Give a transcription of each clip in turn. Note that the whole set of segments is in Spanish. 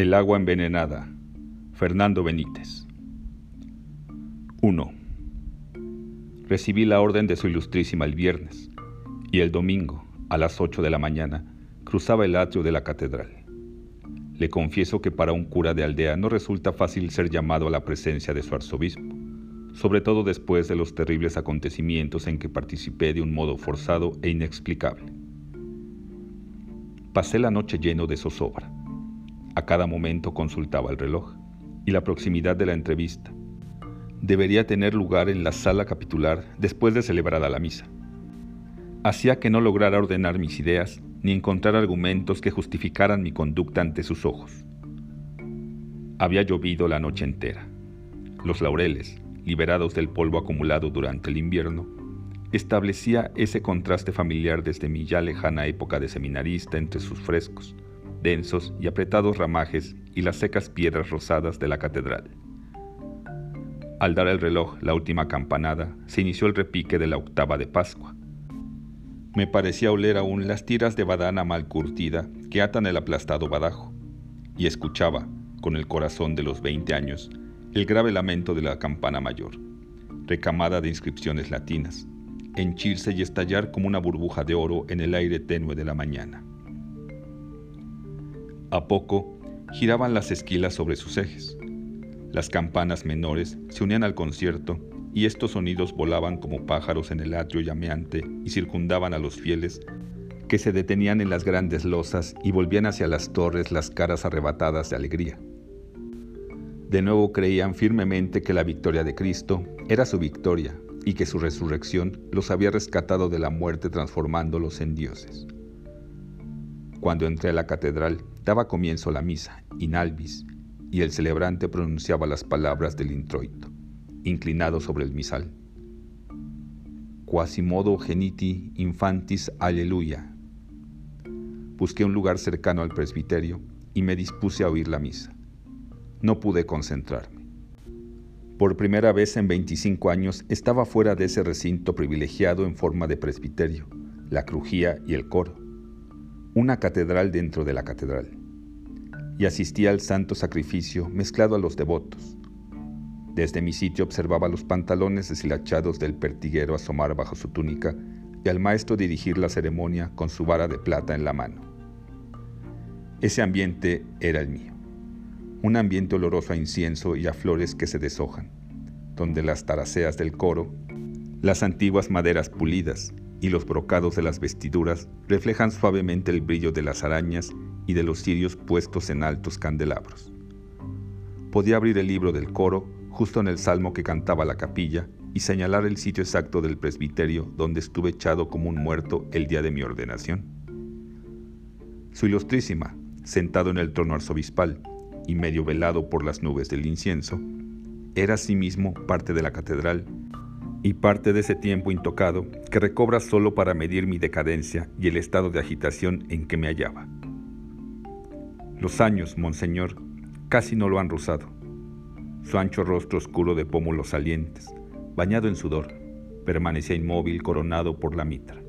El agua envenenada. Fernando Benítez. 1. Recibí la orden de su ilustrísima el viernes y el domingo, a las 8 de la mañana, cruzaba el atrio de la catedral. Le confieso que para un cura de aldea no resulta fácil ser llamado a la presencia de su arzobispo, sobre todo después de los terribles acontecimientos en que participé de un modo forzado e inexplicable. Pasé la noche lleno de zozobra. A cada momento consultaba el reloj y la proximidad de la entrevista. Debería tener lugar en la sala capitular después de celebrada la misa. Hacía que no lograra ordenar mis ideas ni encontrar argumentos que justificaran mi conducta ante sus ojos. Había llovido la noche entera. Los laureles, liberados del polvo acumulado durante el invierno, establecía ese contraste familiar desde mi ya lejana época de seminarista entre sus frescos, densos y apretados ramajes y las secas piedras rosadas de la catedral. Al dar el reloj la última campanada, se inició el repique de la octava de Pascua. Me parecía oler aún las tiras de badana mal curtida que atan el aplastado badajo, y escuchaba, con el corazón de los veinte años, el grave lamento de la campana mayor, recamada de inscripciones latinas, henchirse y estallar como una burbuja de oro en el aire tenue de la mañana. A poco giraban las esquilas sobre sus ejes. Las campanas menores se unían al concierto y estos sonidos volaban como pájaros en el atrio llameante y circundaban a los fieles que se detenían en las grandes losas y volvían hacia las torres las caras arrebatadas de alegría. De nuevo creían firmemente que la victoria de Cristo era su victoria y que su resurrección los había rescatado de la muerte transformándolos en dioses. Cuando entré a la catedral, daba comienzo la misa, in albis, y el celebrante pronunciaba las palabras del introito, inclinado sobre el misal. Quasimodo geniti infantis alleluia. Busqué un lugar cercano al presbiterio y me dispuse a oír la misa. No pude concentrarme. Por primera vez en 25 años estaba fuera de ese recinto privilegiado en forma de presbiterio, la crujía y el coro. Una catedral dentro de la catedral. Y asistía al santo sacrificio mezclado a los devotos. Desde mi sitio observaba los pantalones deshilachados del pertiguero asomar bajo su túnica y al maestro dirigir la ceremonia con su vara de plata en la mano. Ese ambiente era el mío un ambiente oloroso a incienso y a flores que se deshojan, donde las taraceas del coro, las antiguas maderas pulidas y los brocados de las vestiduras reflejan suavemente el brillo de las arañas y de los cirios puestos en altos candelabros. Podía abrir el libro del coro justo en el salmo que cantaba la capilla y señalar el sitio exacto del presbiterio donde estuve echado como un muerto el día de mi ordenación. Su ilustrísima, sentado en el trono arzobispal, y medio velado por las nubes del incienso, era asimismo parte de la catedral y parte de ese tiempo intocado que recobra solo para medir mi decadencia y el estado de agitación en que me hallaba. Los años, monseñor, casi no lo han rozado. Su ancho rostro oscuro de pómulos salientes, bañado en sudor, permanecía inmóvil coronado por la mitra.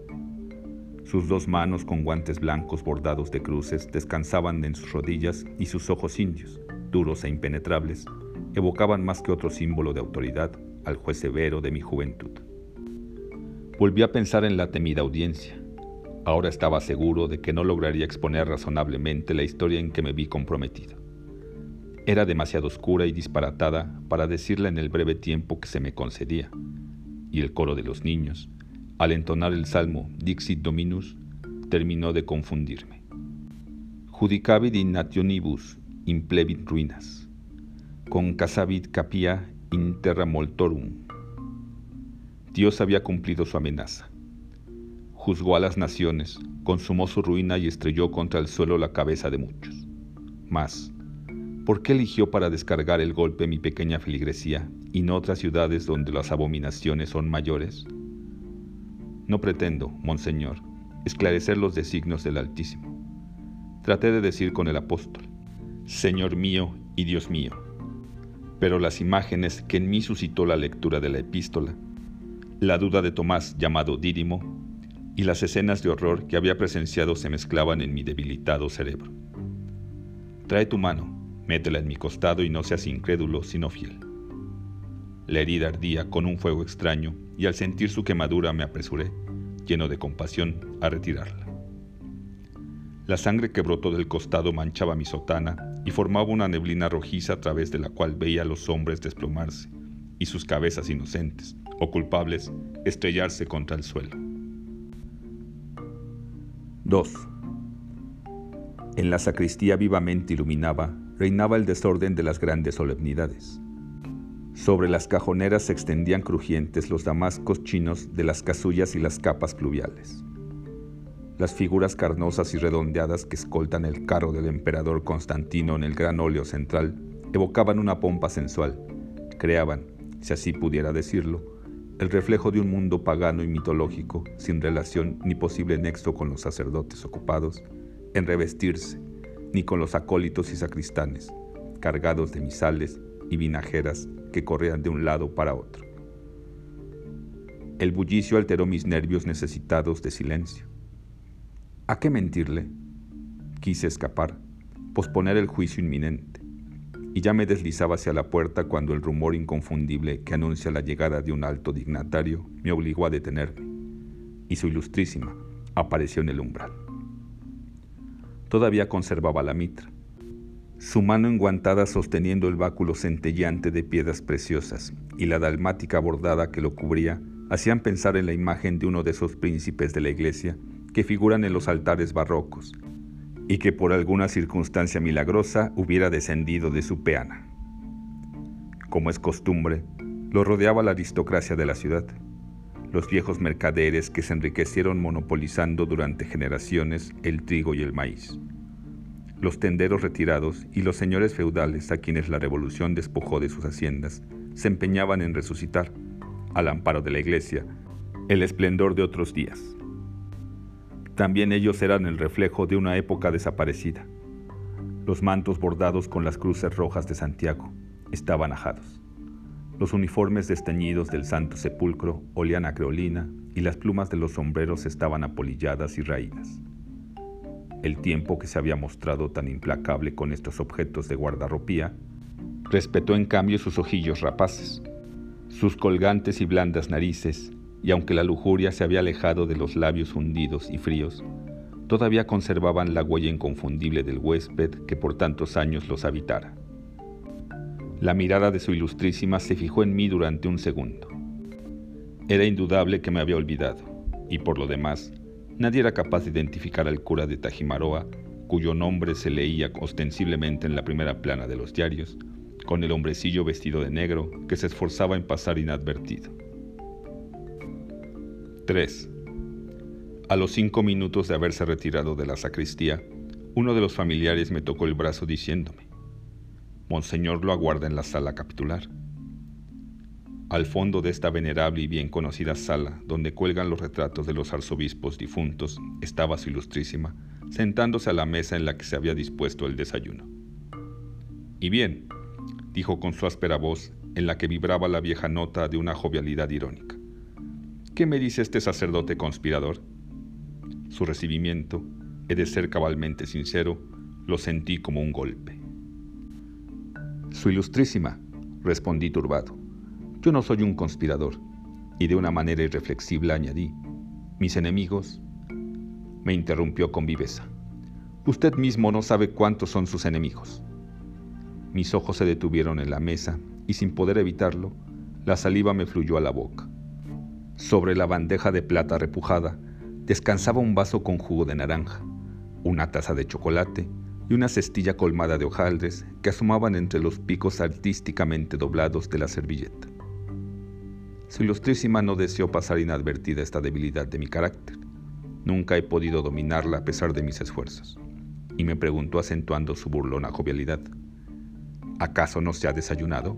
Sus dos manos con guantes blancos bordados de cruces descansaban en sus rodillas y sus ojos indios, duros e impenetrables, evocaban más que otro símbolo de autoridad al juez severo de mi juventud. Volví a pensar en la temida audiencia. Ahora estaba seguro de que no lograría exponer razonablemente la historia en que me vi comprometido. Era demasiado oscura y disparatada para decirla en el breve tiempo que se me concedía, y el coro de los niños, al entonar el salmo Dixit Dominus, terminó de confundirme. Judicavit in nationibus implevit ruinas, concasavit capia in terra moltorum. Dios había cumplido su amenaza. Juzgó a las naciones, consumó su ruina y estrelló contra el suelo la cabeza de muchos. Mas, ¿por qué eligió para descargar el golpe mi pequeña feligresía y no otras ciudades donde las abominaciones son mayores? No pretendo, monseñor, esclarecer los designios del Altísimo. Traté de decir con el apóstol, Señor mío y Dios mío. Pero las imágenes que en mí suscitó la lectura de la epístola, la duda de Tomás llamado Dídimo y las escenas de horror que había presenciado se mezclaban en mi debilitado cerebro. Trae tu mano, Métela en mi costado y no seas incrédulo, sino fiel. La herida ardía con un fuego extraño y al sentir su quemadura me apresuré, lleno de compasión, a retirarla. La sangre que brotó del costado manchaba mi sotana y formaba una neblina rojiza a través de la cual veía a los hombres desplomarse y sus cabezas inocentes o culpables estrellarse contra el suelo. 2. En la sacristía vivamente iluminaba, reinaba el desorden de las grandes solemnidades. Sobre las cajoneras se extendían crujientes los damascos chinos de las casullas y las capas pluviales. Las figuras carnosas y redondeadas que escoltan el carro del emperador Constantino en el gran óleo central evocaban una pompa sensual, creaban, si así pudiera decirlo, el reflejo de un mundo pagano y mitológico sin relación ni posible nexo con los sacerdotes ocupados en revestirse, ni con los acólitos y sacristanes, cargados de misales y vinajeras que corrían de un lado para otro. El bullicio alteró mis nervios necesitados de silencio. ¿A qué mentirle? Quise escapar, posponer el juicio inminente, y ya me deslizaba hacia la puerta cuando el rumor inconfundible que anuncia la llegada de un alto dignatario me obligó a detenerme, y su ilustrísima apareció en el umbral. Todavía conservaba la mitra, su mano enguantada sosteniendo el báculo centelleante de piedras preciosas y la dalmática bordada que lo cubría hacían pensar en la imagen de uno de esos príncipes de la iglesia que figuran en los altares barrocos, y que por alguna circunstancia milagrosa hubiera descendido de su peana. Como es costumbre, lo rodeaba la aristocracia de la ciudad, los viejos mercaderes que se enriquecieron monopolizando durante generaciones el trigo y el maíz, los tenderos retirados y los señores feudales a quienes la revolución despojó de sus haciendas se empeñaban en resucitar, al amparo de la iglesia, el esplendor de otros días. También ellos eran el reflejo de una época desaparecida. Los mantos bordados con las cruces rojas de Santiago estaban ajados. Los uniformes desteñidos del Santo Sepulcro olían a creolina y las plumas de los sombreros estaban apolilladas y raídas. El tiempo que se había mostrado tan implacable con estos objetos de guardarropía, respetó en cambio sus ojillos rapaces, sus colgantes y blandas narices, y aunque la lujuria se había alejado de los labios hundidos y fríos, todavía conservaban la huella inconfundible del huésped que por tantos años los habitara. La mirada de su ilustrísima se fijó en mí durante un segundo. Era indudable que me había olvidado, y por lo demás, nadie era capaz de identificar al cura de Tajimaroa, cuyo nombre se leía ostensiblemente en la primera plana de los diarios, con el hombrecillo vestido de negro que se esforzaba en pasar inadvertido. 3. A los cinco minutos de haberse retirado de la sacristía, uno de los familiares me tocó el brazo diciéndome, Monseñor lo aguarda en la sala capitular. Al fondo de esta venerable y bien conocida sala, donde cuelgan los retratos de los arzobispos difuntos, estaba su ilustrísima, sentándose a la mesa en la que se había dispuesto el desayuno. Y bien, dijo con su áspera voz, en la que vibraba la vieja nota de una jovialidad irónica. ¿Qué me dice este sacerdote conspirador? Su recibimiento, he de ser cabalmente sincero, lo sentí como un golpe. Su ilustrísima, respondí turbado, yo no soy un conspirador, y de una manera irreflexible añadí, mis enemigos, me interrumpió con viveza. Usted mismo no sabe cuántos son sus enemigos. Mis ojos se detuvieron en la mesa y sin poder evitarlo, la saliva me fluyó a la boca. Sobre la bandeja de plata repujada descansaba un vaso con jugo de naranja, una taza de chocolate y una cestilla colmada de hojaldres que asomaban entre los picos artísticamente doblados de la servilleta. Su ilustrísima no deseó pasar inadvertida esta debilidad de mi carácter. Nunca he podido dominarla a pesar de mis esfuerzos. Y me preguntó acentuando su burlona jovialidad. ¿Acaso no se ha desayunado?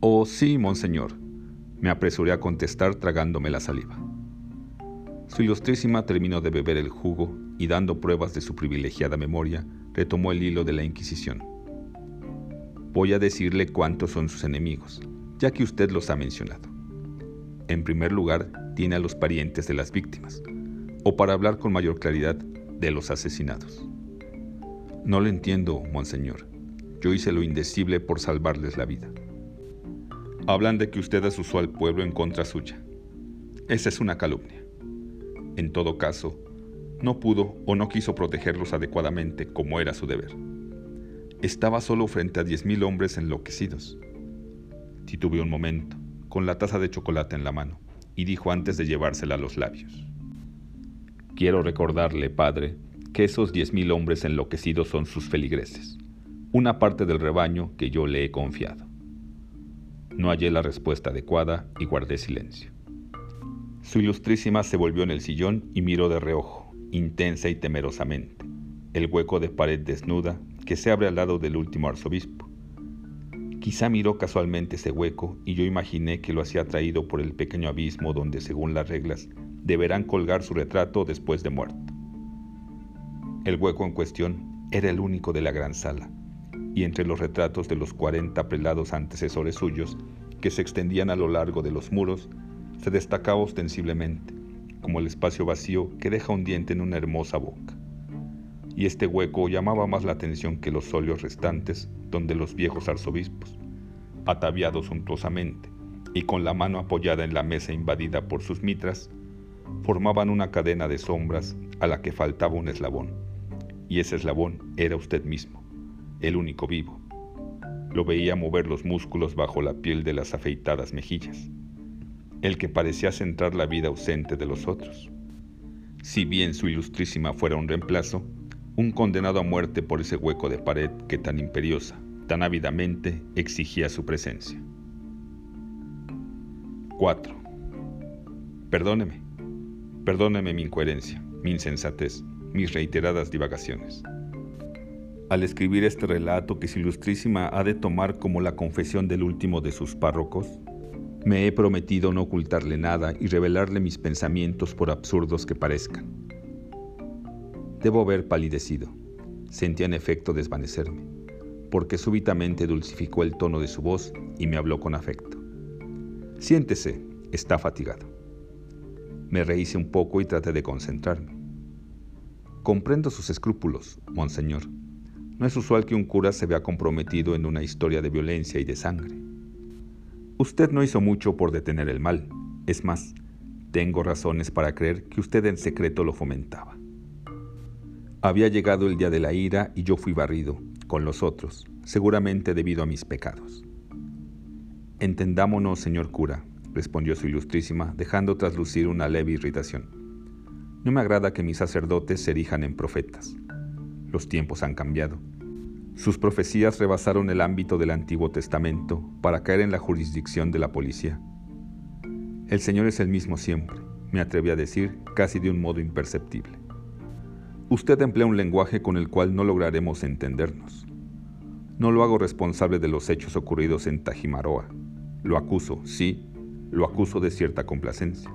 Oh, sí, monseñor, me apresuré a contestar tragándome la saliva. Su ilustrísima terminó de beber el jugo y dando pruebas de su privilegiada memoria, retomó el hilo de la Inquisición. Voy a decirle cuántos son sus enemigos, ya que usted los ha mencionado. En primer lugar, tiene a los parientes de las víctimas, o para hablar con mayor claridad, de los asesinados. No lo entiendo, monseñor. Yo hice lo indecible por salvarles la vida. Hablan de que usted asusó al pueblo en contra suya. Esa es una calumnia. En todo caso, no pudo o no quiso protegerlos adecuadamente como era su deber. Estaba solo frente a diez mil hombres enloquecidos. Titubeó un momento, con la taza de chocolate en la mano, y dijo antes de llevársela a los labios. Quiero recordarle, padre, que esos diez mil hombres enloquecidos son sus feligreses, una parte del rebaño que yo le he confiado. No hallé la respuesta adecuada y guardé silencio. Su ilustrísima se volvió en el sillón y miró de reojo, intensa y temerosamente, el hueco de pared desnuda que se abre al lado del último arzobispo. Quizá miró casualmente ese hueco y yo imaginé que lo hacía traído por el pequeño abismo donde, según las reglas, deberán colgar su retrato después de muerto. El hueco en cuestión era el único de la gran sala, y entre los retratos de los cuarenta prelados antecesores suyos, que se extendían a lo largo de los muros, se destacaba ostensiblemente, como el espacio vacío que deja un diente en una hermosa boca. Y este hueco llamaba más la atención que los óleos restantes, donde los viejos arzobispos, ataviados suntuosamente y con la mano apoyada en la mesa invadida por sus mitras, formaban una cadena de sombras a la que faltaba un eslabón. Y ese eslabón era usted mismo, el único vivo. Lo veía mover los músculos bajo la piel de las afeitadas mejillas, el que parecía centrar la vida ausente de los otros. Si bien su ilustrísima fuera un reemplazo, un condenado a muerte por ese hueco de pared que tan imperiosa, tan ávidamente exigía su presencia. 4. Perdóneme, Perdóneme mi incoherencia, mi insensatez, mis reiteradas divagaciones. Al escribir este relato que su ilustrísima ha de tomar como la confesión del último de sus párrocos, me he prometido no ocultarle nada y revelarle mis pensamientos por absurdos que parezcan. Debo haber palidecido. Sentía en efecto desvanecerme, porque súbitamente dulcificó el tono de su voz y me habló con afecto. Siéntese, está fatigado. Me rehice un poco y traté de concentrarme. Comprendo sus escrúpulos, monseñor. No es usual que un cura se vea comprometido en una historia de violencia y de sangre. Usted no hizo mucho por detener el mal. Es más, tengo razones para creer que usted en secreto lo fomentaba. Había llegado el día de la ira y yo fui barrido, con los otros, seguramente debido a mis pecados. Entendámonos, señor cura, respondió su ilustrísima, dejando traslucir una leve irritación. No me agrada que mis sacerdotes se erijan en profetas. Los tiempos han cambiado. Sus profecías rebasaron el ámbito del Antiguo Testamento para caer en la jurisdicción de la policía. El Señor es el mismo siempre, me atreví a decir, casi de un modo imperceptible. Usted emplea un lenguaje con el cual no lograremos entendernos. No lo hago responsable de los hechos ocurridos en Tajimaroa. Lo acuso, sí, lo acuso de cierta complacencia,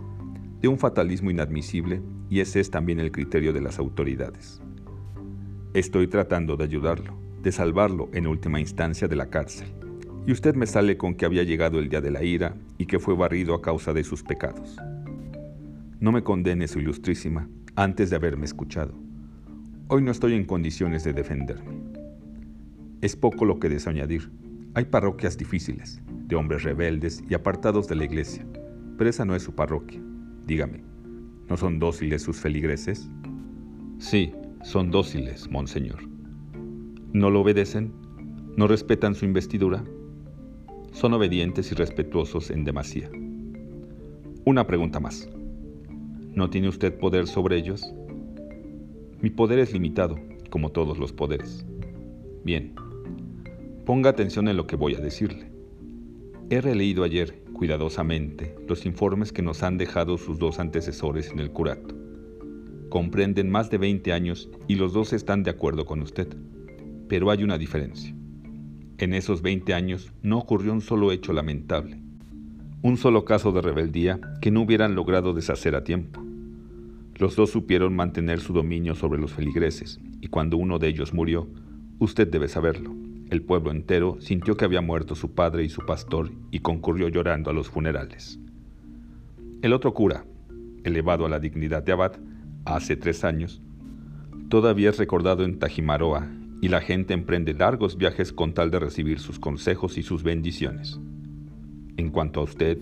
de un fatalismo inadmisible, y ese es también el criterio de las autoridades. Estoy tratando de ayudarlo, de salvarlo en última instancia de la cárcel, y usted me sale con que había llegado el día de la ira y que fue barrido a causa de sus pecados. No me condene su ilustrísima antes de haberme escuchado. Hoy no estoy en condiciones de defenderme. Es poco lo que deseo añadir. Hay parroquias difíciles, de hombres rebeldes y apartados de la iglesia, pero esa no es su parroquia. Dígame, ¿no son dóciles sus feligreses? Sí, son dóciles, monseñor. ¿No lo obedecen? ¿No respetan su investidura? Son obedientes y respetuosos en demasía. Una pregunta más. ¿No tiene usted poder sobre ellos? Mi poder es limitado, como todos los poderes. Bien, ponga atención en lo que voy a decirle. He releído ayer, cuidadosamente, los informes que nos han dejado sus dos antecesores en el curato. Comprenden más de 20 años y los dos están de acuerdo con usted. Pero hay una diferencia. En esos 20 años no ocurrió un solo hecho lamentable, un solo caso de rebeldía que no hubieran logrado deshacer a tiempo. Los dos supieron mantener su dominio sobre los feligreses, y cuando uno de ellos murió, usted debe saberlo, el pueblo entero sintió que había muerto su padre y su pastor y concurrió llorando a los funerales. El otro cura, elevado a la dignidad de abad hace tres años, todavía es recordado en Tajimaroa y la gente emprende largos viajes con tal de recibir sus consejos y sus bendiciones. En cuanto a usted,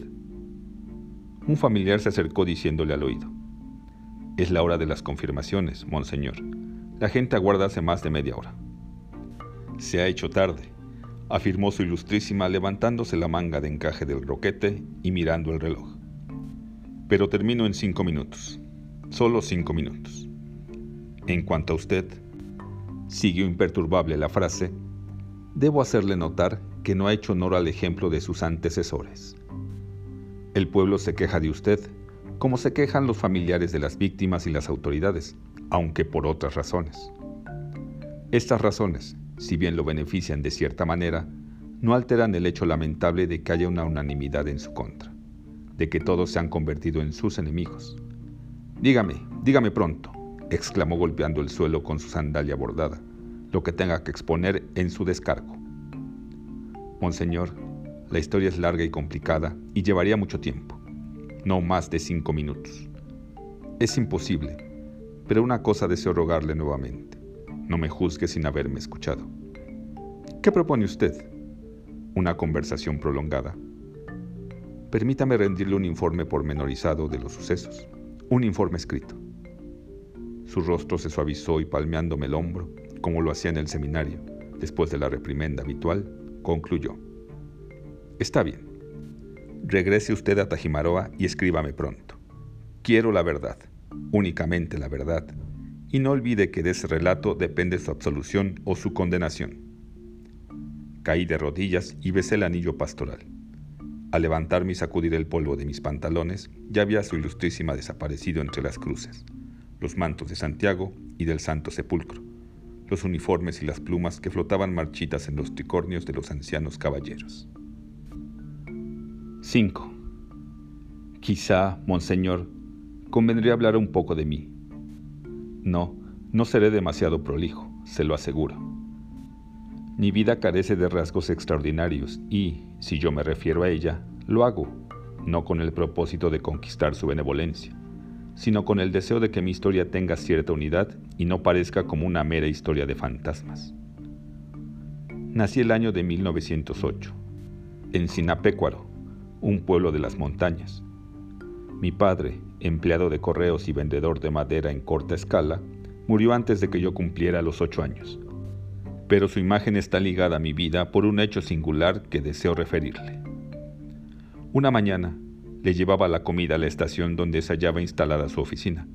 un familiar se acercó diciéndole al oído, es la hora de las confirmaciones, monseñor. La gente aguarda hace más de media hora. Se ha hecho tarde, afirmó su ilustrísima levantándose la manga de encaje del roquete y mirando el reloj. Pero termino en cinco minutos, solo cinco minutos. En cuanto a usted, siguió imperturbable la frase, debo hacerle notar que no ha hecho honor al ejemplo de sus antecesores. El pueblo se queja de usted, como se quejan los familiares de las víctimas y las autoridades, aunque por otras razones. Estas razones, si bien lo benefician de cierta manera, no alteran el hecho lamentable de que haya una unanimidad en su contra, de que todos se han convertido en sus enemigos. Dígame, dígame pronto, exclamó golpeando el suelo con su sandalia bordada, lo que tenga que exponer en su descargo. Monseñor, la historia es larga y complicada y llevaría mucho tiempo, no más de cinco minutos. Es imposible, pero una cosa deseo rogarle nuevamente. No me juzgue sin haberme escuchado. ¿Qué propone usted? ¿Una conversación prolongada? Permítame rendirle un informe pormenorizado de los sucesos, un informe escrito. Su rostro se suavizó y palmeándome el hombro, como lo hacía en el seminario, después de la reprimenda habitual, concluyó. Está bien. Regrese usted a Tajimaroa y escríbame pronto. Quiero la verdad, únicamente la verdad, y no olvide que de ese relato depende su absolución o su condenación. Caí de rodillas y besé el anillo pastoral. Al levantarme y sacudir el polvo de mis pantalones, ya había su ilustrísima desaparecido entre las cruces, los mantos de Santiago y del Santo Sepulcro, los uniformes y las plumas que flotaban marchitas en los tricornios de los ancianos caballeros. 5. Quizá, monseñor, convendría hablar un poco de mí, no, no seré demasiado prolijo, se lo aseguro. Mi vida carece de rasgos extraordinarios y, si yo me refiero a ella, lo hago, no con el propósito de conquistar su benevolencia, sino con el deseo de que mi historia tenga cierta unidad y no parezca como una mera historia de fantasmas. Nací el año de 1908, en Sinapecuaro, un pueblo de las montañas. Mi padre, empleado de correos y vendedor de madera en corta escala, murió antes de que yo cumpliera los ocho años. Pero su imagen está ligada a mi vida por un hecho singular que deseo referirle. Una mañana le llevaba la comida a la estación donde se hallaba instalada su oficina,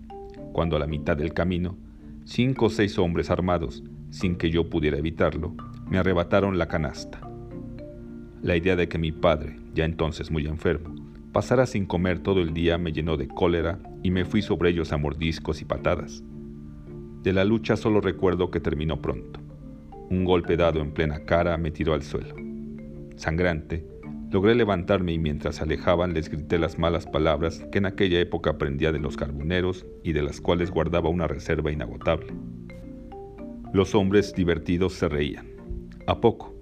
cuando a la mitad del camino, cinco o seis hombres armados, sin que yo pudiera evitarlo, me arrebataron la canasta. La idea de que mi padre, ya entonces muy enfermo, Pasar sin comer todo el día me llenó de cólera y me fui sobre ellos a mordiscos y patadas. De la lucha solo recuerdo que terminó pronto. Un golpe dado en plena cara me tiró al suelo. Sangrante, logré levantarme y mientras alejaban les grité las malas palabras que en aquella época aprendía de los carboneros y de las cuales guardaba una reserva inagotable. Los hombres divertidos se reían. A poco,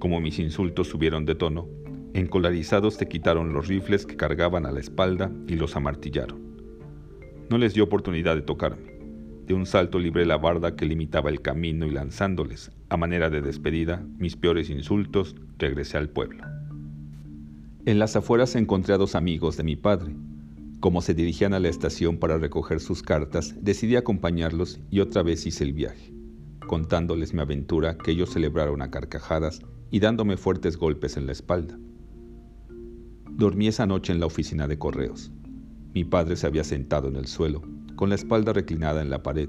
como mis insultos subieron de tono, Encolarizados te quitaron los rifles que cargaban a la espalda y los amartillaron. No les dio oportunidad de tocarme. De un salto libré la barda que limitaba el camino y lanzándoles, a manera de despedida, mis peores insultos, regresé al pueblo. En las afueras encontré a dos amigos de mi padre. Como se dirigían a la estación para recoger sus cartas, decidí acompañarlos y otra vez hice el viaje, contándoles mi aventura que ellos celebraron a carcajadas y dándome fuertes golpes en la espalda. Dormí esa noche en la oficina de correos. Mi padre se había sentado en el suelo, con la espalda reclinada en la pared,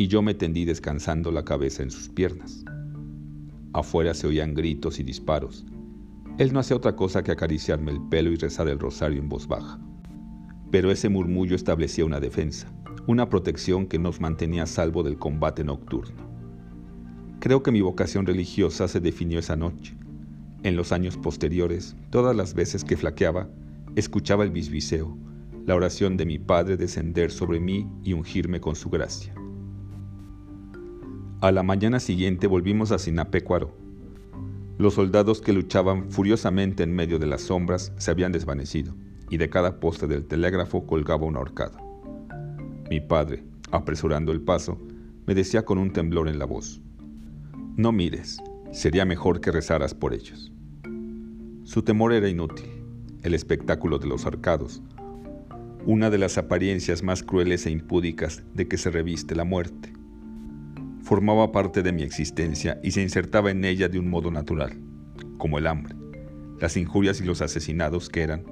y yo me tendí descansando la cabeza en sus piernas. Afuera se oían gritos y disparos. Él no hacía otra cosa que acariciarme el pelo y rezar el rosario en voz baja. Pero ese murmullo establecía una defensa, una protección que nos mantenía a salvo del combate nocturno. Creo que mi vocación religiosa se definió esa noche, en los años posteriores, todas las veces que flaqueaba, escuchaba el bisbiseo, la oración de mi Padre descender sobre mí y ungirme con su gracia. A la mañana siguiente volvimos a Sinapecuaro. Los soldados que luchaban furiosamente en medio de las sombras se habían desvanecido y de cada poste del telégrafo colgaba un ahorcado. Mi padre, apresurando el paso, me decía con un temblor en la voz, No mires, sería mejor que rezaras por ellos. Su temor era inútil, el espectáculo de los arcados, una de las apariencias más crueles e impúdicas de que se reviste la muerte. Formaba parte de mi existencia y se insertaba en ella de un modo natural, como el hambre, las injurias y los asesinados que eran,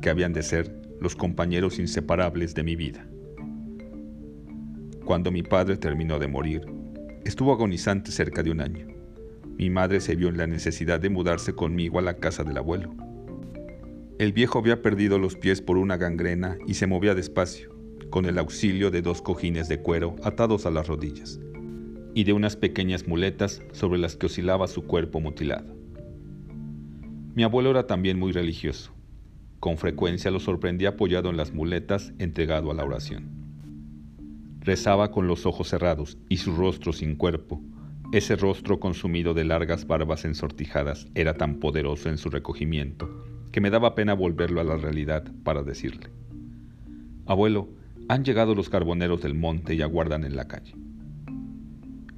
que habían de ser, los compañeros inseparables de mi vida. Cuando mi padre terminó de morir, estuvo agonizante cerca de un año. Mi madre se vio en la necesidad de mudarse conmigo a la casa del abuelo. El viejo había perdido los pies por una gangrena y se movía despacio, con el auxilio de dos cojines de cuero atados a las rodillas y de unas pequeñas muletas sobre las que oscilaba su cuerpo mutilado. Mi abuelo era también muy religioso. Con frecuencia lo sorprendía apoyado en las muletas, entregado a la oración. Rezaba con los ojos cerrados y su rostro sin cuerpo, ese rostro consumido de largas barbas ensortijadas, era tan poderoso en su recogimiento que me daba pena volverlo a la realidad para decirle, Abuelo, han llegado los carboneros del monte y aguardan en la calle.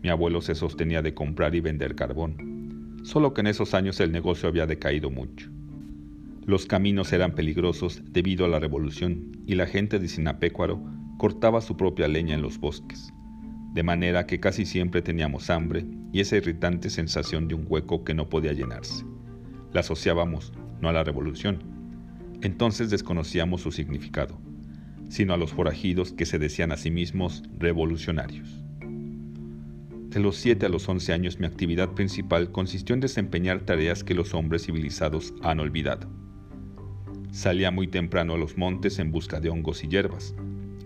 Mi abuelo se sostenía de comprar y vender carbón, solo que en esos años el negocio había decaído mucho. Los caminos eran peligrosos debido a la revolución y la gente de Sinapecuaro cortaba su propia leña en los bosques, de manera que casi siempre teníamos hambre y esa irritante sensación de un hueco que no podía llenarse. La asociábamos no a la revolución. Entonces desconocíamos su significado, sino a los forajidos que se decían a sí mismos revolucionarios. De los 7 a los 11 años mi actividad principal consistió en desempeñar tareas que los hombres civilizados han olvidado. Salía muy temprano a los montes en busca de hongos y hierbas,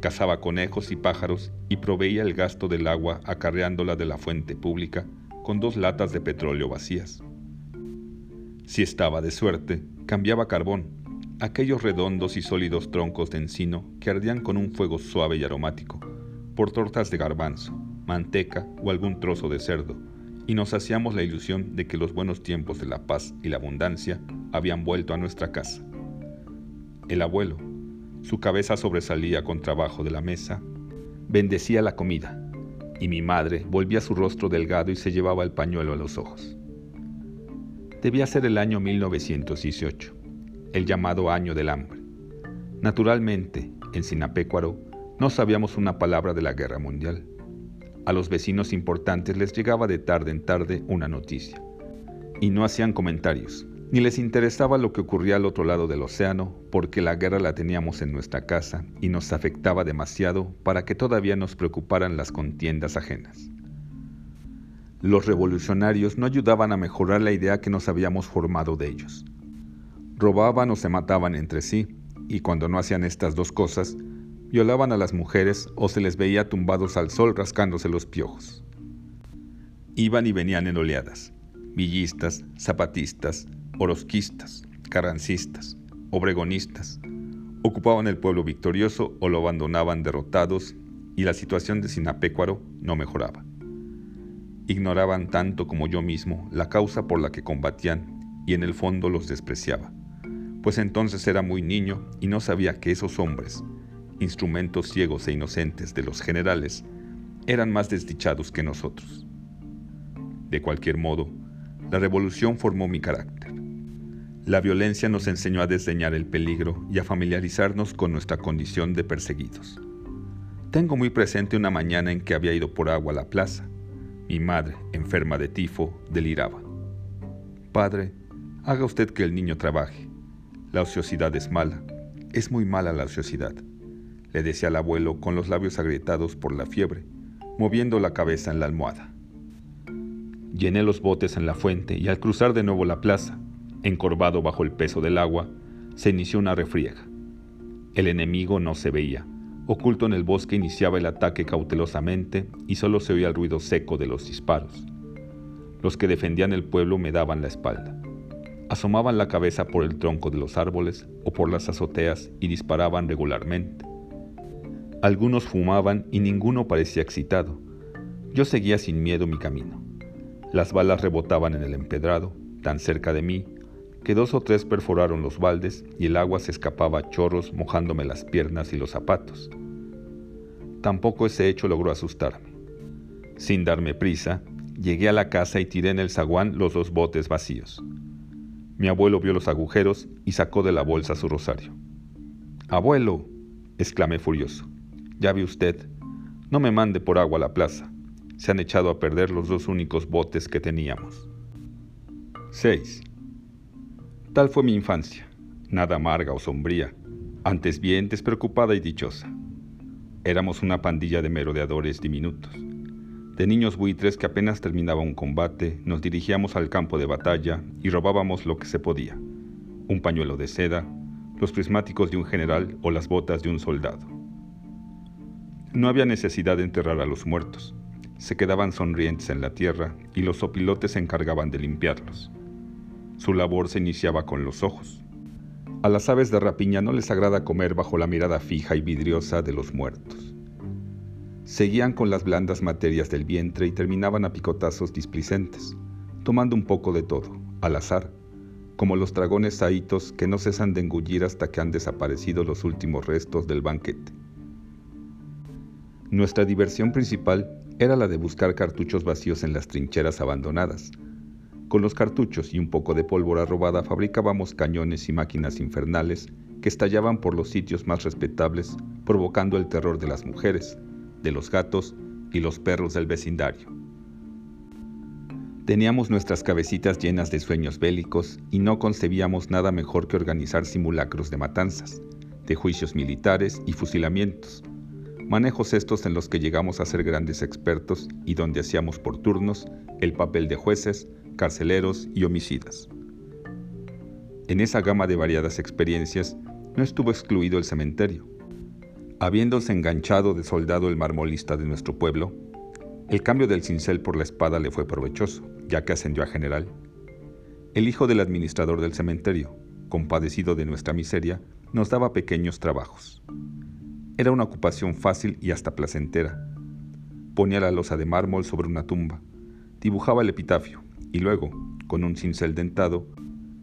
cazaba conejos y pájaros y proveía el gasto del agua acarreándola de la fuente pública con dos latas de petróleo vacías. Si estaba de suerte, cambiaba carbón, aquellos redondos y sólidos troncos de encino que ardían con un fuego suave y aromático, por tortas de garbanzo, manteca o algún trozo de cerdo, y nos hacíamos la ilusión de que los buenos tiempos de la paz y la abundancia habían vuelto a nuestra casa. El abuelo, su cabeza sobresalía con trabajo de la mesa, bendecía la comida, y mi madre volvía su rostro delgado y se llevaba el pañuelo a los ojos. Debía ser el año 1918, el llamado año del hambre. Naturalmente, en Sinapecuaro no sabíamos una palabra de la guerra mundial. A los vecinos importantes les llegaba de tarde en tarde una noticia, y no hacían comentarios, ni les interesaba lo que ocurría al otro lado del océano, porque la guerra la teníamos en nuestra casa y nos afectaba demasiado para que todavía nos preocuparan las contiendas ajenas. Los revolucionarios no ayudaban a mejorar la idea que nos habíamos formado de ellos. Robaban o se mataban entre sí, y cuando no hacían estas dos cosas, violaban a las mujeres o se les veía tumbados al sol rascándose los piojos. Iban y venían en oleadas, villistas, zapatistas, orosquistas, carrancistas, obregonistas. Ocupaban el pueblo victorioso o lo abandonaban derrotados y la situación de Sinapecuaro no mejoraba ignoraban tanto como yo mismo la causa por la que combatían y en el fondo los despreciaba, pues entonces era muy niño y no sabía que esos hombres, instrumentos ciegos e inocentes de los generales, eran más desdichados que nosotros. De cualquier modo, la revolución formó mi carácter. La violencia nos enseñó a desdeñar el peligro y a familiarizarnos con nuestra condición de perseguidos. Tengo muy presente una mañana en que había ido por agua a la plaza mi madre, enferma de tifo, deliraba. Padre, haga usted que el niño trabaje. La ociosidad es mala. Es muy mala la ociosidad, le decía al abuelo con los labios agrietados por la fiebre, moviendo la cabeza en la almohada. Llené los botes en la fuente y al cruzar de nuevo la plaza, encorvado bajo el peso del agua, se inició una refriega. El enemigo no se veía, Oculto en el bosque iniciaba el ataque cautelosamente y solo se oía el ruido seco de los disparos. Los que defendían el pueblo me daban la espalda. Asomaban la cabeza por el tronco de los árboles o por las azoteas y disparaban regularmente. Algunos fumaban y ninguno parecía excitado. Yo seguía sin miedo mi camino. Las balas rebotaban en el empedrado, tan cerca de mí, que dos o tres perforaron los baldes y el agua se escapaba a chorros mojándome las piernas y los zapatos. Tampoco ese hecho logró asustarme. Sin darme prisa, llegué a la casa y tiré en el zaguán los dos botes vacíos. Mi abuelo vio los agujeros y sacó de la bolsa su rosario. Abuelo, exclamé furioso, ya ve usted, no me mande por agua a la plaza. Se han echado a perder los dos únicos botes que teníamos. 6. Tal fue mi infancia, nada amarga o sombría, antes bien despreocupada y dichosa. Éramos una pandilla de merodeadores diminutos. De niños buitres que apenas terminaba un combate, nos dirigíamos al campo de batalla y robábamos lo que se podía. Un pañuelo de seda, los prismáticos de un general o las botas de un soldado. No había necesidad de enterrar a los muertos. Se quedaban sonrientes en la tierra y los opilotes se encargaban de limpiarlos. Su labor se iniciaba con los ojos. A las aves de rapiña no les agrada comer bajo la mirada fija y vidriosa de los muertos. Seguían con las blandas materias del vientre y terminaban a picotazos displicentes, tomando un poco de todo, al azar, como los dragones saítos que no cesan de engullir hasta que han desaparecido los últimos restos del banquete. Nuestra diversión principal era la de buscar cartuchos vacíos en las trincheras abandonadas. Con los cartuchos y un poco de pólvora robada fabricábamos cañones y máquinas infernales que estallaban por los sitios más respetables, provocando el terror de las mujeres, de los gatos y los perros del vecindario. Teníamos nuestras cabecitas llenas de sueños bélicos y no concebíamos nada mejor que organizar simulacros de matanzas, de juicios militares y fusilamientos, manejos estos en los que llegamos a ser grandes expertos y donde hacíamos por turnos el papel de jueces, carceleros y homicidas. En esa gama de variadas experiencias no estuvo excluido el cementerio. Habiéndose enganchado de soldado el marmolista de nuestro pueblo, el cambio del cincel por la espada le fue provechoso, ya que ascendió a general. El hijo del administrador del cementerio, compadecido de nuestra miseria, nos daba pequeños trabajos. Era una ocupación fácil y hasta placentera. Ponía la losa de mármol sobre una tumba, dibujaba el epitafio y luego, con un cincel dentado,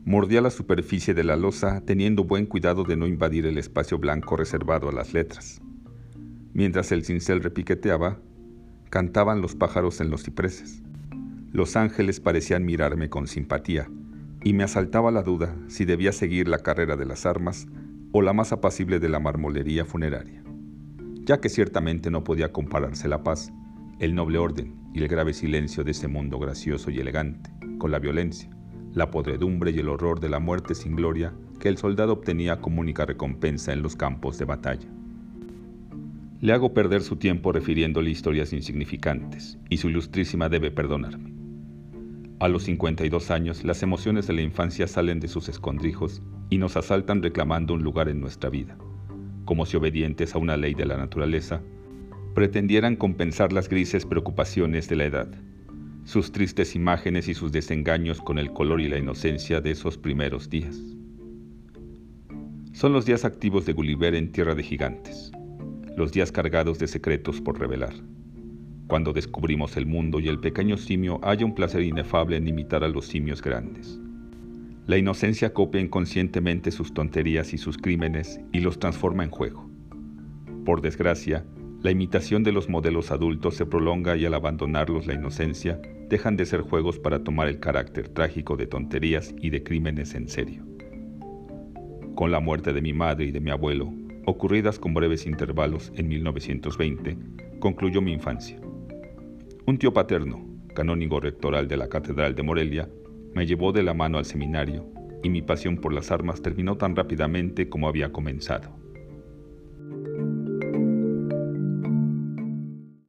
mordía la superficie de la losa teniendo buen cuidado de no invadir el espacio blanco reservado a las letras. Mientras el cincel repiqueteaba, cantaban los pájaros en los cipreses. Los ángeles parecían mirarme con simpatía, y me asaltaba la duda si debía seguir la carrera de las armas o la más apacible de la marmolería funeraria, ya que ciertamente no podía compararse la paz, el noble orden y el grave silencio de ese mundo gracioso y elegante, con la violencia, la podredumbre y el horror de la muerte sin gloria que el soldado obtenía como única recompensa en los campos de batalla. Le hago perder su tiempo refiriéndole historias insignificantes, y su ilustrísima debe perdonarme. A los 52 años, las emociones de la infancia salen de sus escondrijos y nos asaltan reclamando un lugar en nuestra vida, como si obedientes a una ley de la naturaleza, pretendieran compensar las grises preocupaciones de la edad, sus tristes imágenes y sus desengaños con el color y la inocencia de esos primeros días. Son los días activos de Gulliver en Tierra de Gigantes, los días cargados de secretos por revelar cuando descubrimos el mundo y el pequeño simio haya un placer inefable en imitar a los simios grandes. La inocencia copia inconscientemente sus tonterías y sus crímenes y los transforma en juego. Por desgracia, la imitación de los modelos adultos se prolonga y al abandonarlos la inocencia, dejan de ser juegos para tomar el carácter trágico de tonterías y de crímenes en serio. Con la muerte de mi madre y de mi abuelo, ocurridas con breves intervalos en 1920, concluyó mi infancia. Un tío paterno, canónigo rectoral de la Catedral de Morelia, me llevó de la mano al seminario y mi pasión por las armas terminó tan rápidamente como había comenzado.